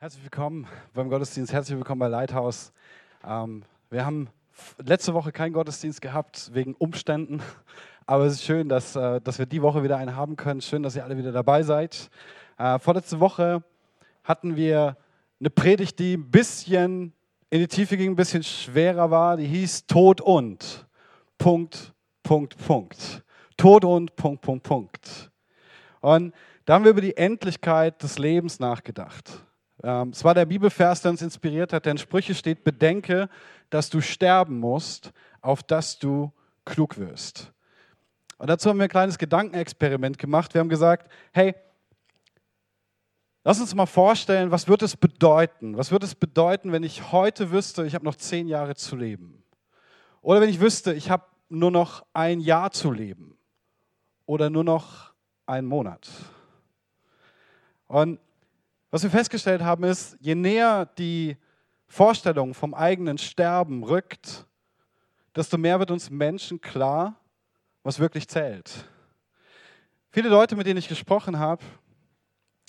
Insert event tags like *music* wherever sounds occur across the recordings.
Herzlich willkommen beim Gottesdienst, herzlich willkommen bei Lighthouse. Ähm, wir haben letzte Woche keinen Gottesdienst gehabt wegen Umständen, *laughs* aber es ist schön, dass, äh, dass wir die Woche wieder einen haben können. Schön, dass ihr alle wieder dabei seid. Äh, vorletzte Woche hatten wir eine Predigt, die ein bisschen in die Tiefe ging, ein bisschen schwerer war. Die hieß Tod und Punkt, Punkt, Punkt. Tod und Punkt, Punkt, Punkt. Und da haben wir über die Endlichkeit des Lebens nachgedacht. Ähm, es war der Bibelvers, der uns inspiriert hat, denn Sprüche steht, bedenke, dass du sterben musst, auf dass du klug wirst. Und dazu haben wir ein kleines Gedankenexperiment gemacht. Wir haben gesagt, hey, lass uns mal vorstellen, was wird es bedeuten? Was wird es bedeuten, wenn ich heute wüsste, ich habe noch zehn Jahre zu leben? Oder wenn ich wüsste, ich habe nur noch ein Jahr zu leben? Oder nur noch einen Monat? Und was wir festgestellt haben ist, je näher die Vorstellung vom eigenen Sterben rückt, desto mehr wird uns Menschen klar, was wirklich zählt. Viele Leute, mit denen ich gesprochen habe,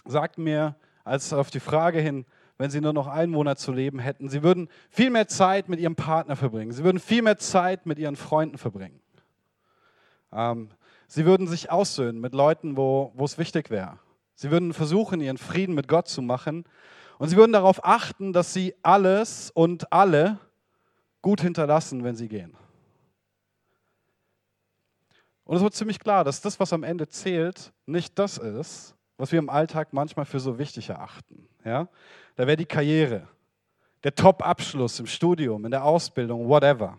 sagten mir, als auf die Frage hin, wenn sie nur noch einen Monat zu leben hätten, sie würden viel mehr Zeit mit ihrem Partner verbringen, sie würden viel mehr Zeit mit ihren Freunden verbringen. Ähm, sie würden sich aussöhnen mit Leuten, wo, wo es wichtig wäre. Sie würden versuchen, ihren Frieden mit Gott zu machen. Und sie würden darauf achten, dass sie alles und alle gut hinterlassen, wenn sie gehen. Und es wird ziemlich klar, dass das, was am Ende zählt, nicht das ist, was wir im Alltag manchmal für so wichtig erachten. Ja? Da wäre die Karriere, der Top-Abschluss im Studium, in der Ausbildung, whatever.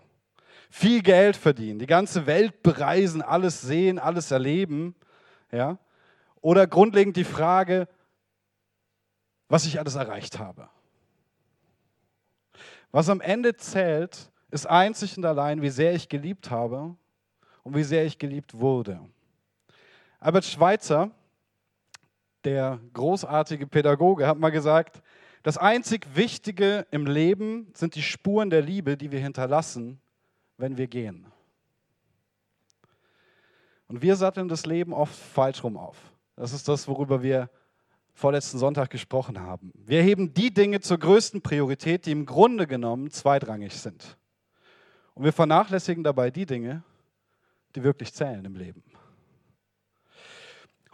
Viel Geld verdienen, die ganze Welt bereisen, alles sehen, alles erleben. Ja? Oder grundlegend die Frage, was ich alles erreicht habe. Was am Ende zählt, ist einzig und allein, wie sehr ich geliebt habe und wie sehr ich geliebt wurde. Albert Schweitzer, der großartige Pädagoge, hat mal gesagt, das einzig Wichtige im Leben sind die Spuren der Liebe, die wir hinterlassen, wenn wir gehen. Und wir satteln das Leben oft falsch rum auf. Das ist das, worüber wir vorletzten Sonntag gesprochen haben. Wir heben die Dinge zur größten Priorität, die im Grunde genommen zweitrangig sind. Und wir vernachlässigen dabei die Dinge, die wirklich zählen im Leben.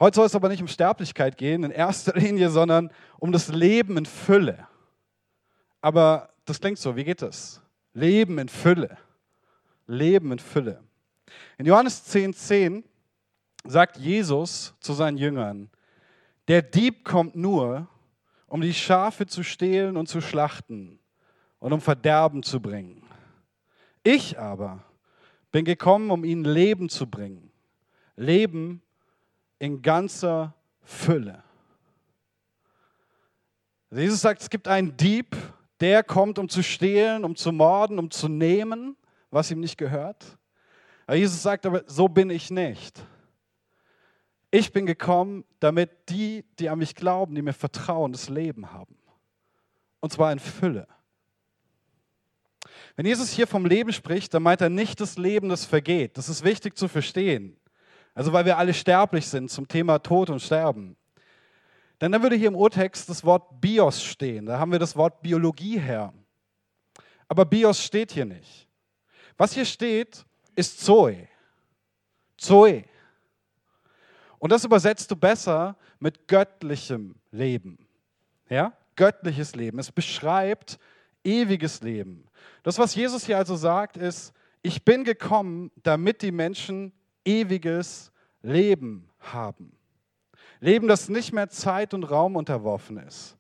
Heute soll es aber nicht um Sterblichkeit gehen in erster Linie, sondern um das Leben in Fülle. Aber das klingt so, wie geht das? Leben in Fülle. Leben in Fülle. In Johannes 10,10 10 sagt Jesus zu seinen Jüngern, der Dieb kommt nur, um die Schafe zu stehlen und zu schlachten und um Verderben zu bringen. Ich aber bin gekommen, um ihnen Leben zu bringen. Leben in ganzer Fülle. Jesus sagt, es gibt einen Dieb, der kommt, um zu stehlen, um zu morden, um zu nehmen, was ihm nicht gehört. Aber Jesus sagt aber, so bin ich nicht. Ich bin gekommen, damit die, die an mich glauben, die mir vertrauen, das Leben haben. Und zwar in Fülle. Wenn Jesus hier vom Leben spricht, dann meint er nicht das Leben, das vergeht. Das ist wichtig zu verstehen. Also weil wir alle sterblich sind zum Thema Tod und Sterben. Denn dann würde hier im Urtext das Wort Bios stehen. Da haben wir das Wort Biologie her. Aber Bios steht hier nicht. Was hier steht, ist Zoe. Zoe. Und das übersetzt du besser mit göttlichem Leben. Ja? Göttliches Leben. Es beschreibt ewiges Leben. Das, was Jesus hier also sagt, ist, ich bin gekommen, damit die Menschen ewiges Leben haben. Leben, das nicht mehr Zeit und Raum unterworfen ist.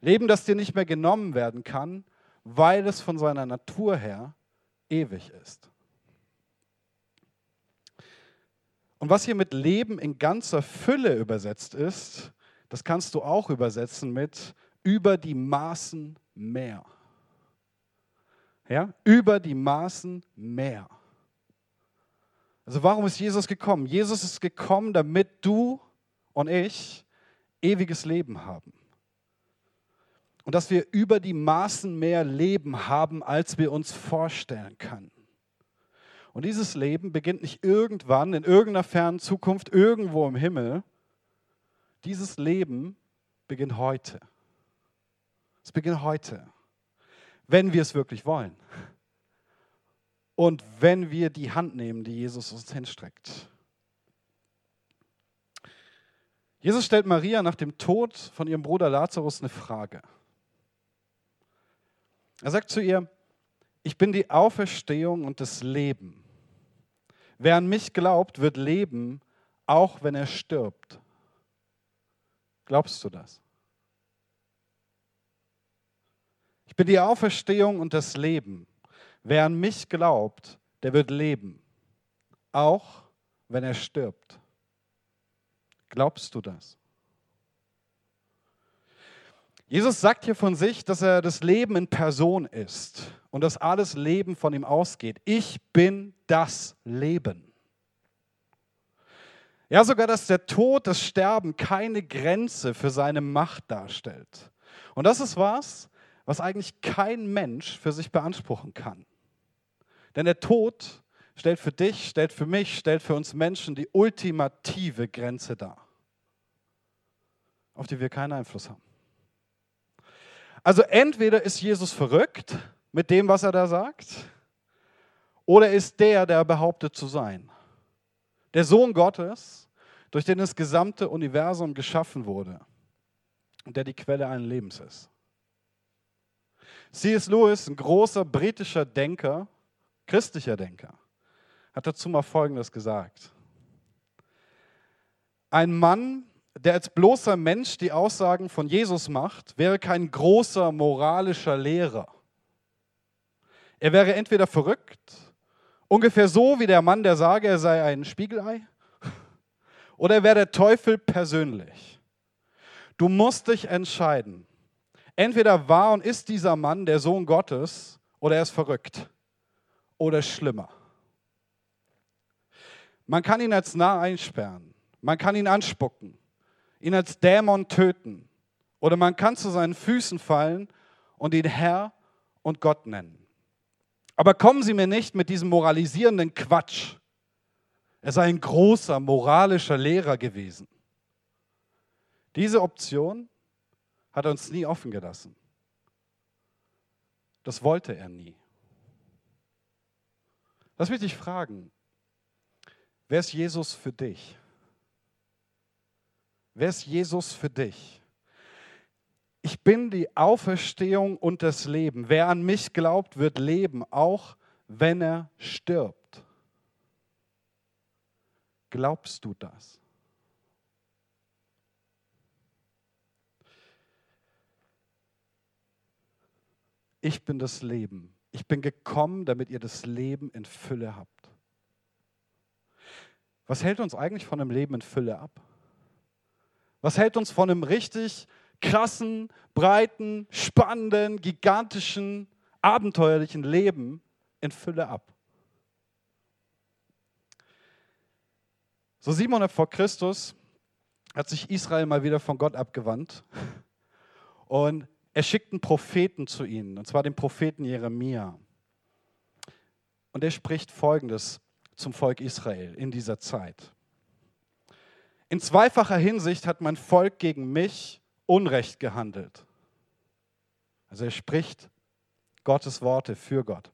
Leben, das dir nicht mehr genommen werden kann, weil es von seiner Natur her ewig ist. Und was hier mit Leben in ganzer Fülle übersetzt ist, das kannst du auch übersetzen mit über die Maßen mehr. Ja, über die Maßen mehr. Also warum ist Jesus gekommen? Jesus ist gekommen, damit du und ich ewiges Leben haben. Und dass wir über die Maßen mehr Leben haben, als wir uns vorstellen können. Und dieses Leben beginnt nicht irgendwann, in irgendeiner fernen Zukunft, irgendwo im Himmel. Dieses Leben beginnt heute. Es beginnt heute, wenn wir es wirklich wollen. Und wenn wir die Hand nehmen, die Jesus uns hinstreckt. Jesus stellt Maria nach dem Tod von ihrem Bruder Lazarus eine Frage. Er sagt zu ihr, ich bin die Auferstehung und das Leben. Wer an mich glaubt, wird leben, auch wenn er stirbt. Glaubst du das? Ich bin die Auferstehung und das Leben. Wer an mich glaubt, der wird leben, auch wenn er stirbt. Glaubst du das? Jesus sagt hier von sich, dass er das Leben in Person ist und dass alles Leben von ihm ausgeht. Ich bin das Leben. Ja, sogar, dass der Tod, das Sterben keine Grenze für seine Macht darstellt. Und das ist was, was eigentlich kein Mensch für sich beanspruchen kann. Denn der Tod stellt für dich, stellt für mich, stellt für uns Menschen die ultimative Grenze dar, auf die wir keinen Einfluss haben. Also entweder ist Jesus verrückt mit dem, was er da sagt, oder ist der, der behauptet zu sein. Der Sohn Gottes, durch den das gesamte Universum geschaffen wurde und der die Quelle allen Lebens ist. C.S. Lewis, ein großer britischer Denker, christlicher Denker, hat dazu mal Folgendes gesagt. Ein Mann, der als bloßer Mensch die Aussagen von Jesus macht, wäre kein großer moralischer Lehrer. Er wäre entweder verrückt, ungefähr so wie der Mann, der sage, er sei ein Spiegelei, *laughs* oder er wäre der Teufel persönlich. Du musst dich entscheiden. Entweder war und ist dieser Mann der Sohn Gottes oder er ist verrückt oder schlimmer. Man kann ihn als nah einsperren, man kann ihn anspucken, ihn als Dämon töten oder man kann zu seinen Füßen fallen und ihn Herr und Gott nennen. Aber kommen Sie mir nicht mit diesem moralisierenden Quatsch. Er sei ein großer moralischer Lehrer gewesen. Diese Option hat er uns nie offen gelassen. Das wollte er nie. Lass mich dich fragen, wer ist Jesus für dich? Wer ist Jesus für dich? Ich bin die Auferstehung und das Leben. Wer an mich glaubt, wird leben, auch wenn er stirbt. Glaubst du das? Ich bin das Leben. Ich bin gekommen, damit ihr das Leben in Fülle habt. Was hält uns eigentlich von einem Leben in Fülle ab? Was hält uns von einem richtig krassen, breiten, spannenden, gigantischen, abenteuerlichen Leben in Fülle ab? So 700 vor Christus hat sich Israel mal wieder von Gott abgewandt und er schickt einen Propheten zu ihnen, und zwar den Propheten Jeremia. Und er spricht Folgendes zum Volk Israel in dieser Zeit. In zweifacher Hinsicht hat mein Volk gegen mich Unrecht gehandelt. Also er spricht Gottes Worte für Gott.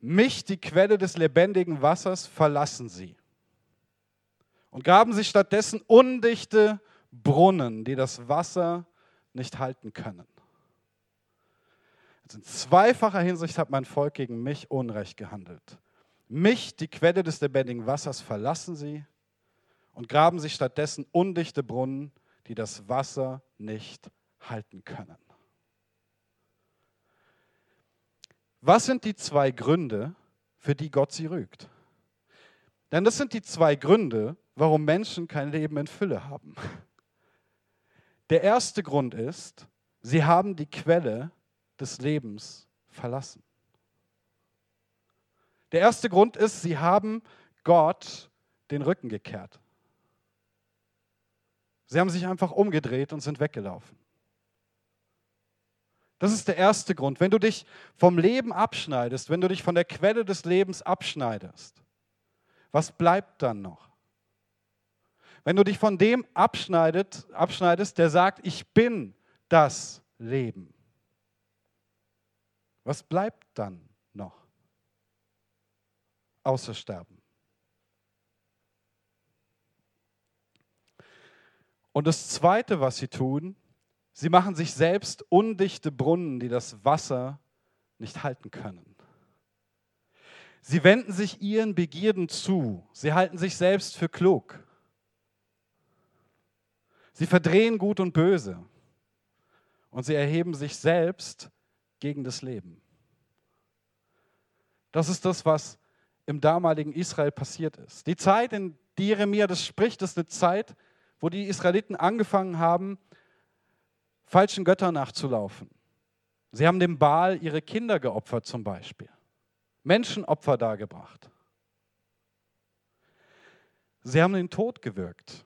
Mich, die Quelle des lebendigen Wassers, verlassen sie und graben sich stattdessen undichte Brunnen, die das Wasser nicht halten können. Also in zweifacher Hinsicht hat mein Volk gegen mich Unrecht gehandelt. Mich, die Quelle des lebendigen Wassers, verlassen sie und graben sich stattdessen undichte Brunnen, die das Wasser nicht halten können. Was sind die zwei Gründe, für die Gott sie rügt? Denn das sind die zwei Gründe, warum Menschen kein Leben in Fülle haben. Der erste Grund ist, sie haben die Quelle des Lebens verlassen. Der erste Grund ist, sie haben Gott den Rücken gekehrt. Sie haben sich einfach umgedreht und sind weggelaufen. Das ist der erste Grund. Wenn du dich vom Leben abschneidest, wenn du dich von der Quelle des Lebens abschneidest, was bleibt dann noch? Wenn du dich von dem abschneidest, der sagt, ich bin das Leben. Was bleibt dann noch? Außer Sterben. Und das Zweite, was sie tun, sie machen sich selbst undichte Brunnen, die das Wasser nicht halten können. Sie wenden sich ihren Begierden zu. Sie halten sich selbst für klug. Sie verdrehen Gut und Böse. Und sie erheben sich selbst gegen das Leben. Das ist das, was im damaligen Israel passiert ist. Die Zeit, in die Jeremia das spricht, ist eine Zeit, wo die Israeliten angefangen haben, falschen Göttern nachzulaufen. Sie haben dem Baal ihre Kinder geopfert zum Beispiel. Menschenopfer dargebracht. Sie haben den Tod gewirkt.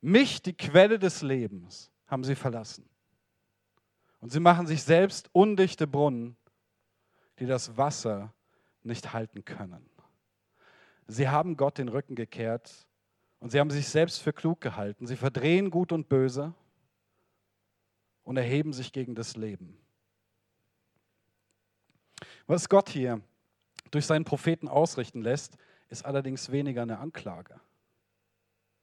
Mich, die Quelle des Lebens, haben sie verlassen. Und sie machen sich selbst undichte Brunnen, die das Wasser nicht halten können. Sie haben Gott den Rücken gekehrt und sie haben sich selbst für klug gehalten. Sie verdrehen Gut und Böse und erheben sich gegen das Leben. Was Gott hier durch seinen Propheten ausrichten lässt, ist allerdings weniger eine Anklage.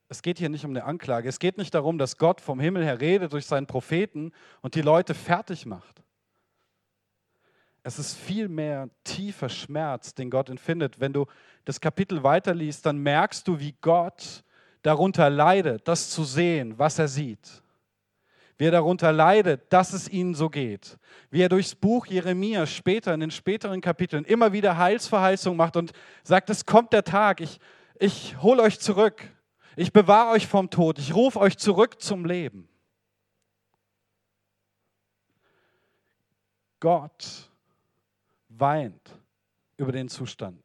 Es geht hier nicht um eine Anklage. Es geht nicht darum, dass Gott vom Himmel her redet durch seinen Propheten und die Leute fertig macht. Es ist vielmehr tiefer Schmerz, den Gott empfindet. Wenn du das Kapitel weiterliest, dann merkst du, wie Gott darunter leidet, das zu sehen, was er sieht. Wie er darunter leidet, dass es ihnen so geht. Wie er durchs Buch Jeremia später, in den späteren Kapiteln, immer wieder Heilsverheißung macht und sagt, es kommt der Tag, ich, ich hole euch zurück. Ich bewahre euch vom Tod. Ich rufe euch zurück zum Leben. Gott weint über den Zustand.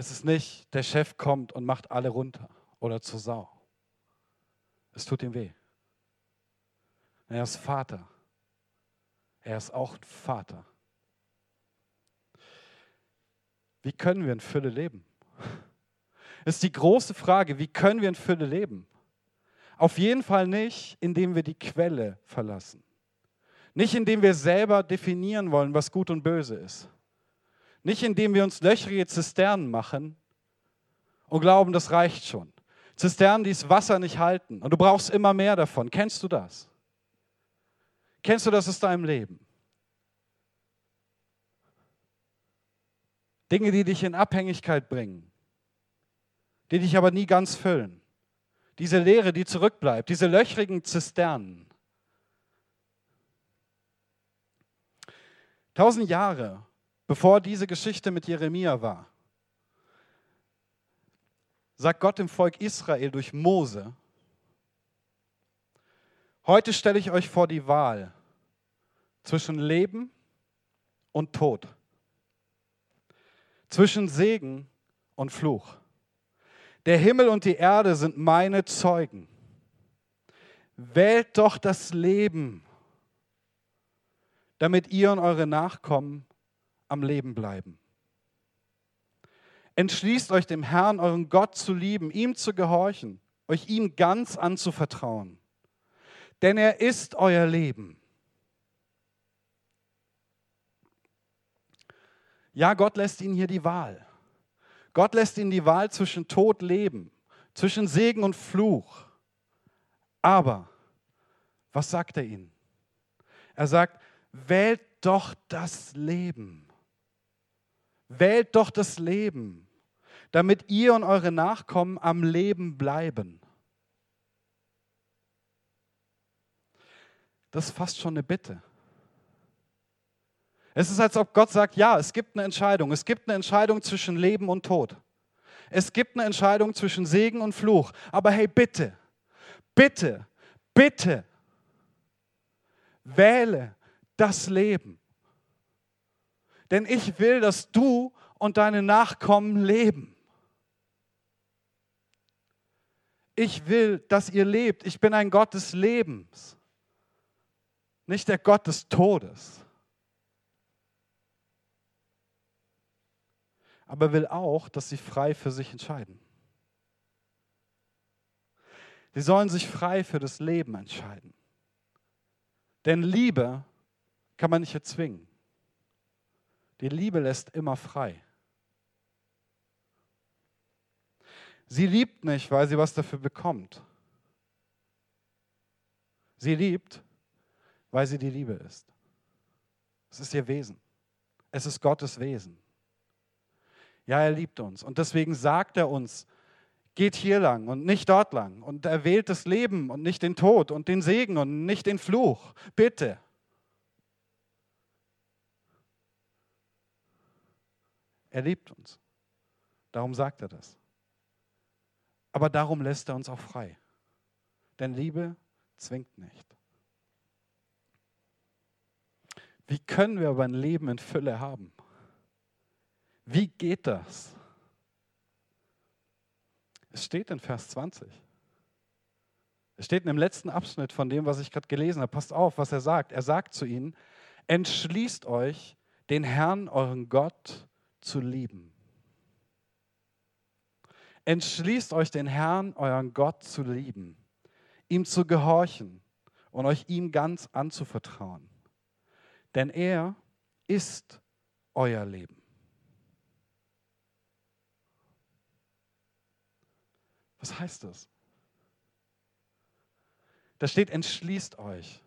Es ist nicht, der Chef kommt und macht alle runter oder zur Sau. Es tut ihm weh. Er ist Vater. Er ist auch Vater. Wie können wir in Fülle leben? Ist die große Frage, wie können wir in Fülle leben? Auf jeden Fall nicht, indem wir die Quelle verlassen. Nicht indem wir selber definieren wollen, was gut und böse ist. Nicht indem wir uns löchrige Zisternen machen und glauben, das reicht schon. Zisternen, die das Wasser nicht halten. Und du brauchst immer mehr davon. Kennst du das? Kennst du das aus deinem Leben? Dinge, die dich in Abhängigkeit bringen, die dich aber nie ganz füllen. Diese Leere, die zurückbleibt, diese löchrigen Zisternen. Tausend Jahre bevor diese Geschichte mit Jeremia war, sagt Gott dem Volk Israel durch Mose, heute stelle ich euch vor die Wahl zwischen Leben und Tod, zwischen Segen und Fluch. Der Himmel und die Erde sind meine Zeugen. Wählt doch das Leben, damit ihr und eure Nachkommen am Leben bleiben. Entschließt euch dem Herrn, euren Gott zu lieben, ihm zu gehorchen, euch ihm ganz anzuvertrauen. Denn er ist euer Leben. Ja, Gott lässt ihnen hier die Wahl. Gott lässt ihnen die Wahl zwischen Tod, Leben, zwischen Segen und Fluch. Aber was sagt er ihnen? Er sagt, wählt doch das Leben. Wählt doch das Leben, damit ihr und eure Nachkommen am Leben bleiben. Das ist fast schon eine Bitte. Es ist, als ob Gott sagt, ja, es gibt eine Entscheidung. Es gibt eine Entscheidung zwischen Leben und Tod. Es gibt eine Entscheidung zwischen Segen und Fluch. Aber hey, bitte, bitte, bitte, wähle das Leben. Denn ich will, dass du und deine Nachkommen leben. Ich will, dass ihr lebt. Ich bin ein Gott des Lebens, nicht der Gott des Todes. Aber will auch, dass sie frei für sich entscheiden. Die sollen sich frei für das Leben entscheiden. Denn Liebe kann man nicht erzwingen. Die Liebe lässt immer frei. Sie liebt nicht, weil sie was dafür bekommt. Sie liebt, weil sie die Liebe ist. Es ist ihr Wesen. Es ist Gottes Wesen. Ja, er liebt uns. Und deswegen sagt er uns, geht hier lang und nicht dort lang. Und er wählt das Leben und nicht den Tod und den Segen und nicht den Fluch. Bitte. Er liebt uns. Darum sagt er das. Aber darum lässt er uns auch frei. Denn Liebe zwingt nicht. Wie können wir aber ein Leben in Fülle haben? Wie geht das? Es steht in Vers 20. Es steht in dem letzten Abschnitt von dem, was ich gerade gelesen habe. Passt auf, was er sagt. Er sagt zu ihnen, entschließt euch, den Herrn, euren Gott, zu lieben. Entschließt euch, den Herrn, euren Gott, zu lieben, ihm zu gehorchen und euch ihm ganz anzuvertrauen. Denn er ist euer Leben. Was heißt das? Da steht, entschließt euch.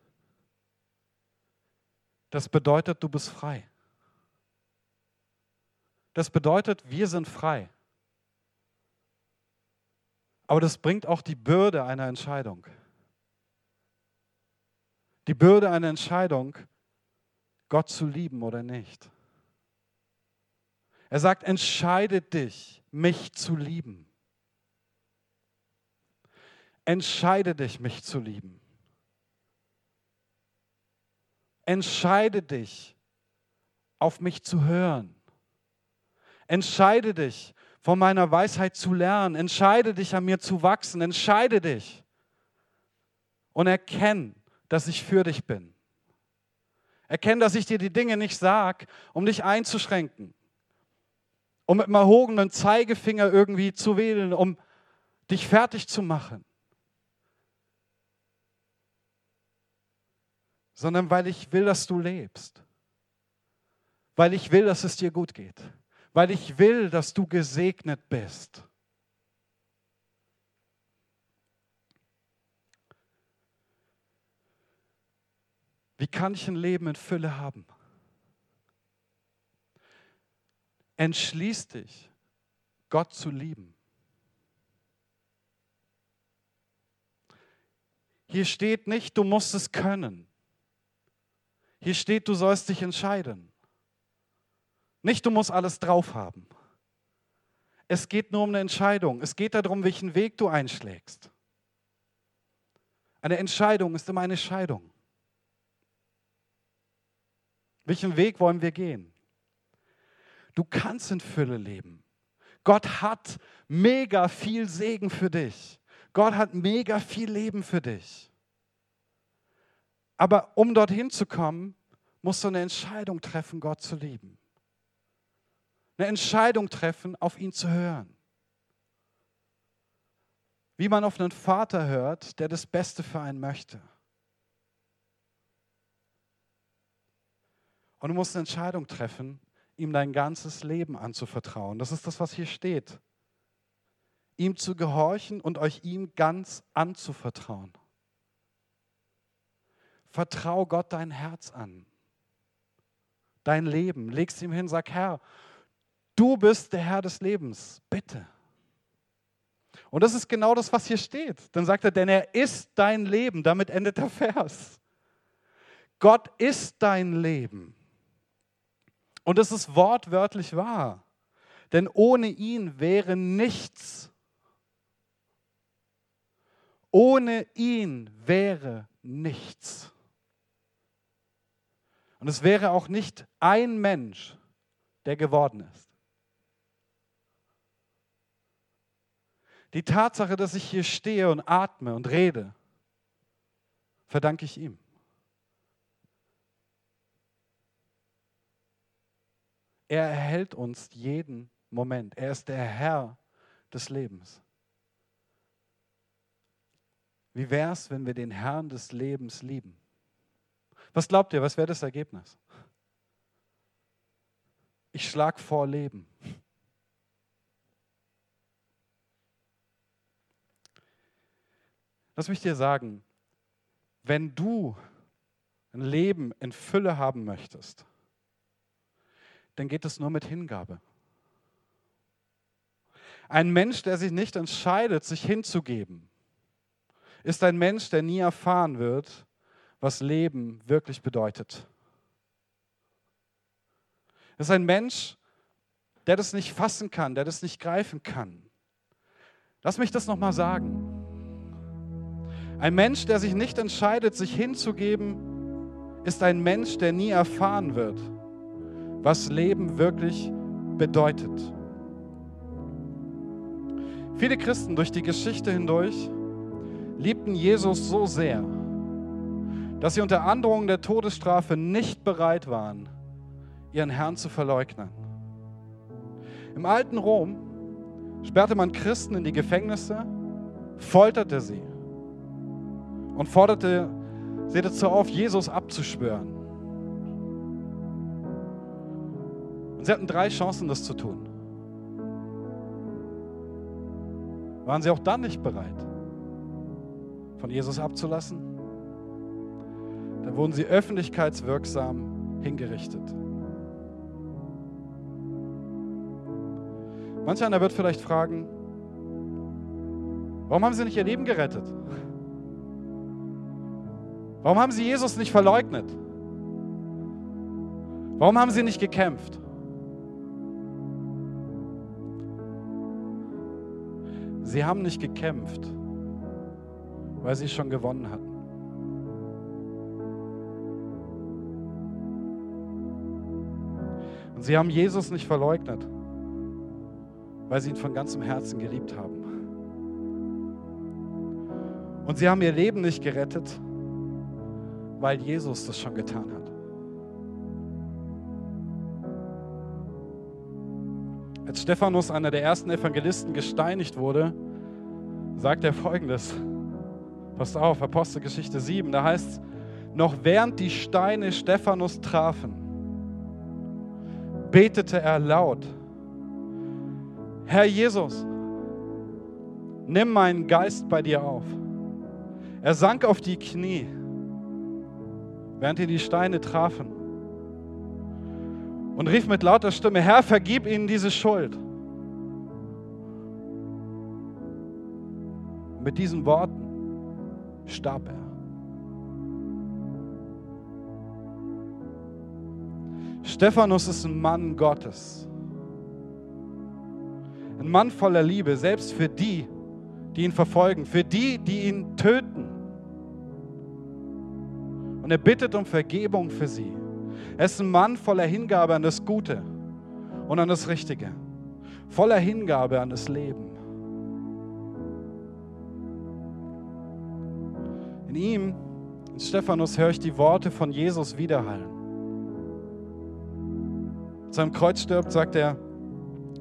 Das bedeutet, du bist frei. Das bedeutet, wir sind frei. Aber das bringt auch die Bürde einer Entscheidung. Die Bürde einer Entscheidung, Gott zu lieben oder nicht. Er sagt, entscheide dich, mich zu lieben. Entscheide dich, mich zu lieben. Entscheide dich, auf mich zu hören. Entscheide dich, von meiner Weisheit zu lernen. Entscheide dich, an mir zu wachsen. Entscheide dich. Und erkenn, dass ich für dich bin. Erkenn, dass ich dir die Dinge nicht sage, um dich einzuschränken. Um mit dem erhobenen Zeigefinger irgendwie zu wählen, um dich fertig zu machen. sondern weil ich will, dass du lebst. Weil ich will, dass es dir gut geht. Weil ich will, dass du gesegnet bist. Wie kann ich ein Leben in Fülle haben? Entschließ dich, Gott zu lieben. Hier steht nicht, du musst es können. Hier steht, du sollst dich entscheiden. Nicht, du musst alles drauf haben. Es geht nur um eine Entscheidung. Es geht darum, welchen Weg du einschlägst. Eine Entscheidung ist immer eine Scheidung. Welchen Weg wollen wir gehen? Du kannst in Fülle leben. Gott hat mega viel Segen für dich. Gott hat mega viel Leben für dich. Aber um dorthin zu kommen, musst du eine Entscheidung treffen, Gott zu lieben. Eine Entscheidung treffen, auf ihn zu hören. Wie man auf einen Vater hört, der das Beste für einen möchte. Und du musst eine Entscheidung treffen, ihm dein ganzes Leben anzuvertrauen. Das ist das, was hier steht. Ihm zu gehorchen und euch ihm ganz anzuvertrauen. Vertrau Gott dein Herz an, dein Leben. Legst ihm hin, sag, Herr, du bist der Herr des Lebens, bitte. Und das ist genau das, was hier steht. Dann sagt er, denn er ist dein Leben. Damit endet der Vers. Gott ist dein Leben. Und das ist wortwörtlich wahr. Denn ohne ihn wäre nichts. Ohne ihn wäre nichts. Und es wäre auch nicht ein Mensch, der geworden ist. Die Tatsache, dass ich hier stehe und atme und rede, verdanke ich ihm. Er erhält uns jeden Moment. Er ist der Herr des Lebens. Wie wäre es, wenn wir den Herrn des Lebens lieben? Was glaubt ihr, was wäre das Ergebnis? Ich schlage vor Leben. Lass mich dir sagen, wenn du ein Leben in Fülle haben möchtest, dann geht es nur mit Hingabe. Ein Mensch, der sich nicht entscheidet, sich hinzugeben, ist ein Mensch, der nie erfahren wird, was Leben wirklich bedeutet. Ist ein Mensch, der das nicht fassen kann, der das nicht greifen kann. Lass mich das nochmal sagen. Ein Mensch, der sich nicht entscheidet, sich hinzugeben, ist ein Mensch, der nie erfahren wird, was Leben wirklich bedeutet. Viele Christen durch die Geschichte hindurch liebten Jesus so sehr, dass sie unter Androhung der Todesstrafe nicht bereit waren, ihren Herrn zu verleugnen. Im alten Rom sperrte man Christen in die Gefängnisse, folterte sie und forderte sie dazu auf, Jesus abzuschwören. Und sie hatten drei Chancen, das zu tun. Waren sie auch dann nicht bereit, von Jesus abzulassen? Dann wurden sie öffentlichkeitswirksam hingerichtet. Manch einer wird vielleicht fragen, warum haben sie nicht ihr Leben gerettet? Warum haben sie Jesus nicht verleugnet? Warum haben sie nicht gekämpft? Sie haben nicht gekämpft, weil sie schon gewonnen hatten. Und sie haben Jesus nicht verleugnet, weil sie ihn von ganzem Herzen geliebt haben. Und sie haben ihr Leben nicht gerettet, weil Jesus das schon getan hat. Als Stephanus, einer der ersten Evangelisten, gesteinigt wurde, sagt er folgendes. Passt auf, Apostelgeschichte 7, da heißt es, noch während die Steine Stephanus trafen, betete er laut, Herr Jesus, nimm meinen Geist bei dir auf. Er sank auf die Knie während ihn die Steine trafen. Und rief mit lauter Stimme, Herr, vergib ihnen diese Schuld. Mit diesen Worten starb er. Stephanus ist ein Mann Gottes. Ein Mann voller Liebe, selbst für die, die ihn verfolgen, für die, die ihn töten. Und er bittet um Vergebung für sie. Er ist ein Mann voller Hingabe an das Gute und an das Richtige. Voller Hingabe an das Leben. In ihm, in Stephanus, höre ich die Worte von Jesus widerhallen. Zu seinem Kreuz stirbt, sagt er,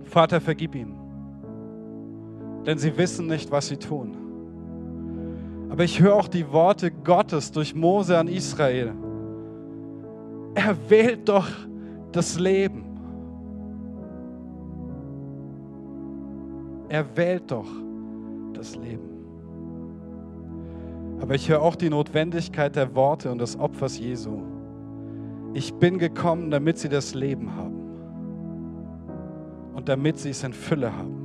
Vater, vergib ihnen, denn sie wissen nicht, was sie tun. Aber ich höre auch die Worte Gottes durch Mose an Israel. Er wählt doch das Leben. Er wählt doch das Leben. Aber ich höre auch die Notwendigkeit der Worte und des Opfers Jesu. Ich bin gekommen, damit sie das Leben haben und damit sie es in Fülle haben.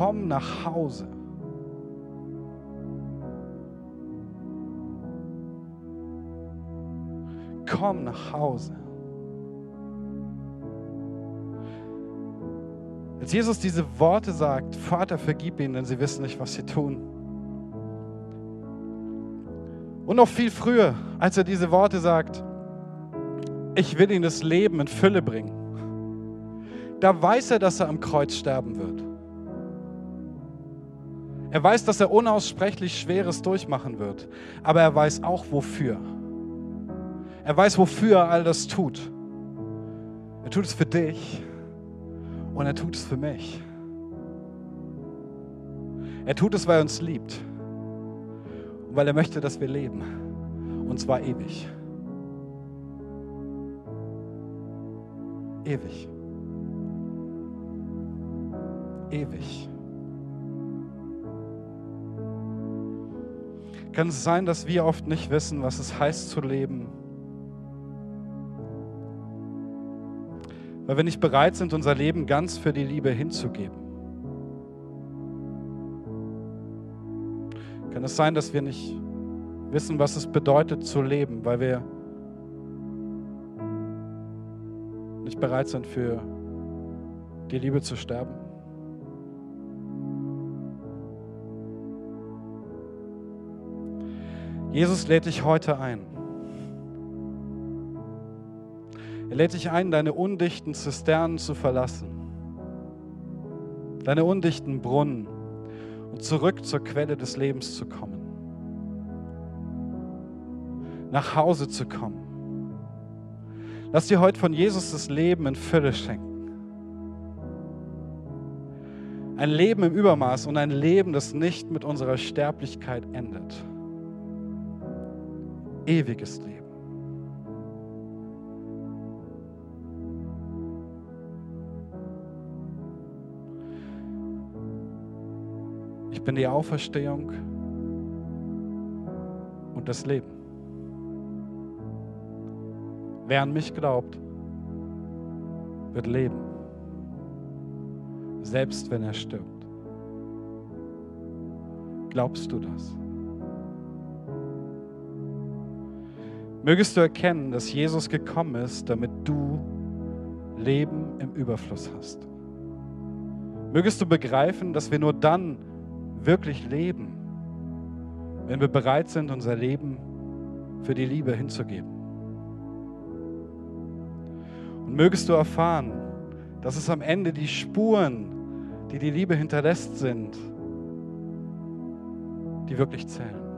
Komm nach Hause. Komm nach Hause. Als Jesus diese Worte sagt, Vater, vergib ihnen, denn sie wissen nicht, was sie tun. Und noch viel früher, als er diese Worte sagt, ich will ihnen das Leben in Fülle bringen, da weiß er, dass er am Kreuz sterben wird. Er weiß, dass er unaussprechlich Schweres durchmachen wird, aber er weiß auch wofür. Er weiß, wofür er all das tut. Er tut es für dich und er tut es für mich. Er tut es, weil er uns liebt und weil er möchte, dass wir leben. Und zwar ewig. Ewig. Ewig. Kann es sein, dass wir oft nicht wissen, was es heißt zu leben? Weil wir nicht bereit sind, unser Leben ganz für die Liebe hinzugeben. Kann es sein, dass wir nicht wissen, was es bedeutet zu leben, weil wir nicht bereit sind, für die Liebe zu sterben? Jesus lädt dich heute ein. Er lädt dich ein, deine undichten Zisternen zu verlassen, deine undichten Brunnen und zurück zur Quelle des Lebens zu kommen, nach Hause zu kommen. Lass dir heute von Jesus das Leben in Fülle schenken. Ein Leben im Übermaß und ein Leben, das nicht mit unserer Sterblichkeit endet ewiges Leben. Ich bin die Auferstehung und das Leben. Wer an mich glaubt, wird leben, selbst wenn er stirbt. Glaubst du das? Mögest du erkennen, dass Jesus gekommen ist, damit du Leben im Überfluss hast. Mögest du begreifen, dass wir nur dann wirklich leben, wenn wir bereit sind, unser Leben für die Liebe hinzugeben. Und mögest du erfahren, dass es am Ende die Spuren, die die Liebe hinterlässt, sind, die wirklich zählen.